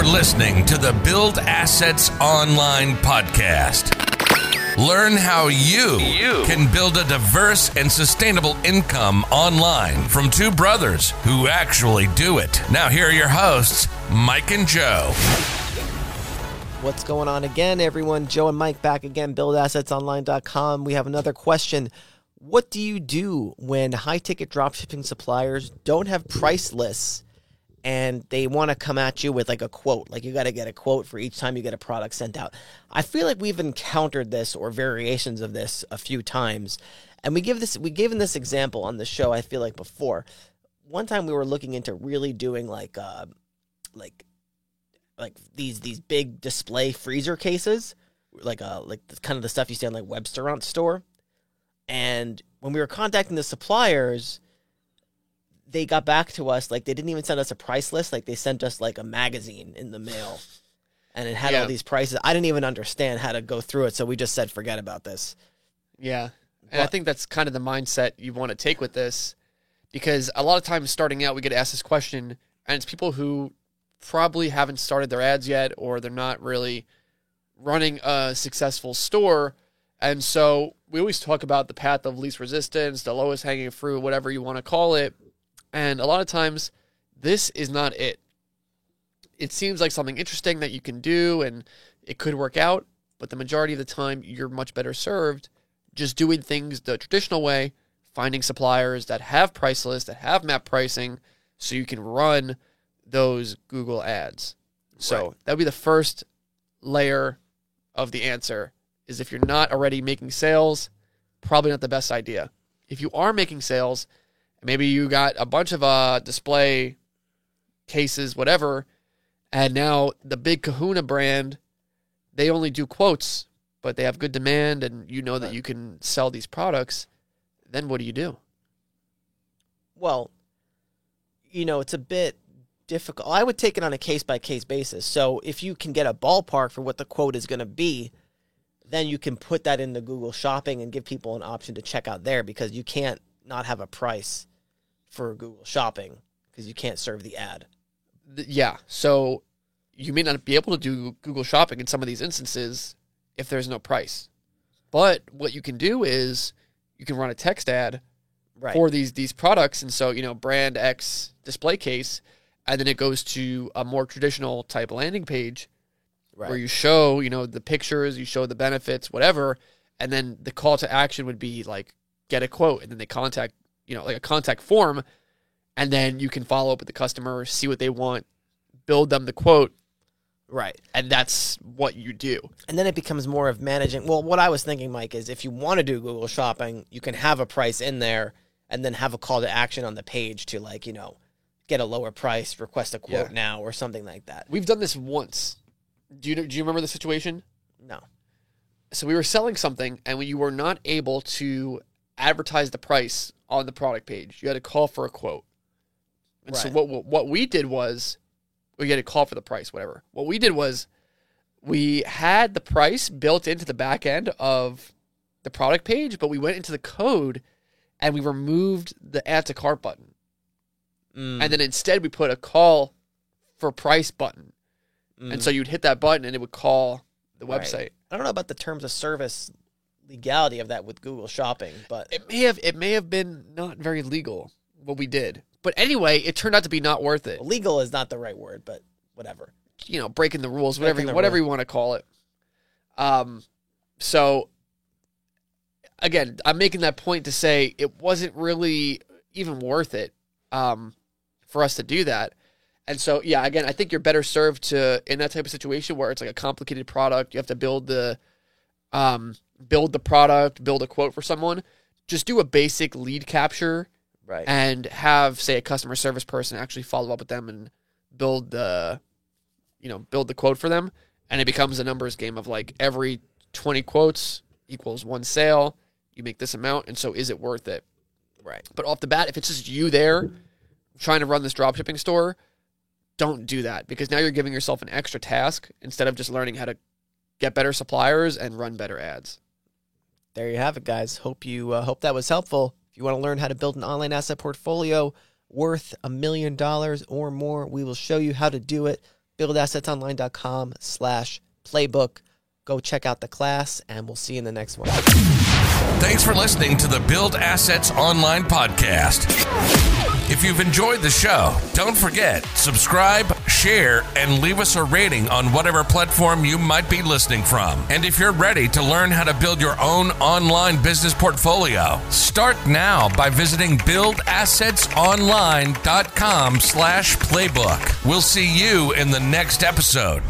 You're listening to the Build Assets Online podcast. Learn how you, You. can build a diverse and sustainable income online from two brothers who actually do it. Now, here are your hosts, Mike and Joe. What's going on again, everyone? Joe and Mike back again, buildassetsonline.com. We have another question. What do you do when high ticket dropshipping suppliers don't have price lists and they want to come at you with like a quote? Like you got to get a quote for each time you get a product sent out. I feel like we've encountered this or variations of this a few times. And we give this we given this example on the show I feel like before. One time we were looking into really doing like uh like like these these big display freezer cases, like uh like the, kind of the stuff you see on like Webstaurant store. And when we were contacting the suppliers, they got back to us like they didn't even send us a price list. Like they sent us like a magazine in the mail, and it had Yeah. all these prices. I didn't even understand how to go through it, so we just said forget about this. Yeah. And I think that's kind of the mindset you want to take with this because a lot of times starting out, we get asked this question, and it's people who probably haven't started their ads yet or they're not really running a successful store. And so we always talk about the path of least resistance, the lowest hanging fruit, whatever you want to call it. And a lot of times, this is not it. It seems like something interesting that you can do and it could work out, but the majority of the time, you're much better served just doing things the traditional way, finding suppliers that have price lists, that have map pricing, so you can run those Google ads. So Right. that would be the first layer of the answer is if you're not already making sales, probably not the best idea. If you are making sales, maybe you got a bunch of uh, display cases, whatever, and now the big Kahuna brand, they only do quotes, but they have good demand and you know that you can sell these products, then what do you do? Well, you know, it's a bit difficult. I would take it on a case by case basis. So if you can get a ballpark for what the quote is going to be, then you can put that into Google Shopping and give people an option to check out there because you can't not have a price for Google Shopping because you can't serve the ad. Yeah. So you may not be able to do Google Shopping in some of these instances if there's no price. But what you can do is you can run a text ad Right. for these these products, and so you know brand X display case, and then it goes to a more traditional type landing page right. where you show you know the pictures, you show the benefits, whatever, and then the call to action would be like get a quote, and then they contact you know like a contact form, and then you can follow up with the customer, see what they want, build them the quote, right. and that's what you do. And then it becomes more of managing. Well, what I was thinking, Mike, is if you want to do Google Shopping, you can have a price in there and then have a call to action on the page to like, you know, get a lower price, request a quote Yeah. now or something like that. We've done this once. Do you do you remember the situation? No. so we were selling something and you were not able to advertise the price on the product page. You had to call for a quote. And so Right. what what- what we did was we had to call for the price, whatever. What we did was we had the price built into the back end of the product page, but we went into the code and we removed the add to cart button. Mm, And then instead we put a call for price button. mm. And so you'd hit that button and it would call the Right. website. I don't know about the terms of service legality of that with Google Shopping, but it may have it may have been not very legal what we did but anyway it turned out to be not worth it legal is not the right word, but whatever. you know breaking the rules whatever the whatever rule. you want to call it um so again i'm making that point to say it wasn't really even worth it um for us to do that and so yeah again i think you're better served to in that type of situation where it's like a complicated product you have to build the um build the product build a quote for someone just do a basic lead capture Right. and have say a customer service person actually follow up with them and build the you know build the quote for them and it becomes a numbers game of like every 20 quotes equals one sale you make this amount and so is it worth it right. but off the bat if it's just you there trying to run this dropshipping store don't do that because now you're giving yourself an extra task instead of just learning how to get better suppliers and run better ads there you have it, guys. Hope you uh, hope that was helpful. If you want to learn how to build an online asset portfolio worth a million dollars or more, we will show you how to do it. buildassetsonline.com slash playbook. Go check out the class, and we'll see you in the next one. Thanks for listening to the Build Assets Online podcast. If you've enjoyed the show, don't forget, subscribe, share, and leave us a rating on whatever platform you might be listening from. And if you're ready to learn how to build your own online business portfolio, start now by visiting buildassetsonline.com slash playbook. We'll see you in the next episode.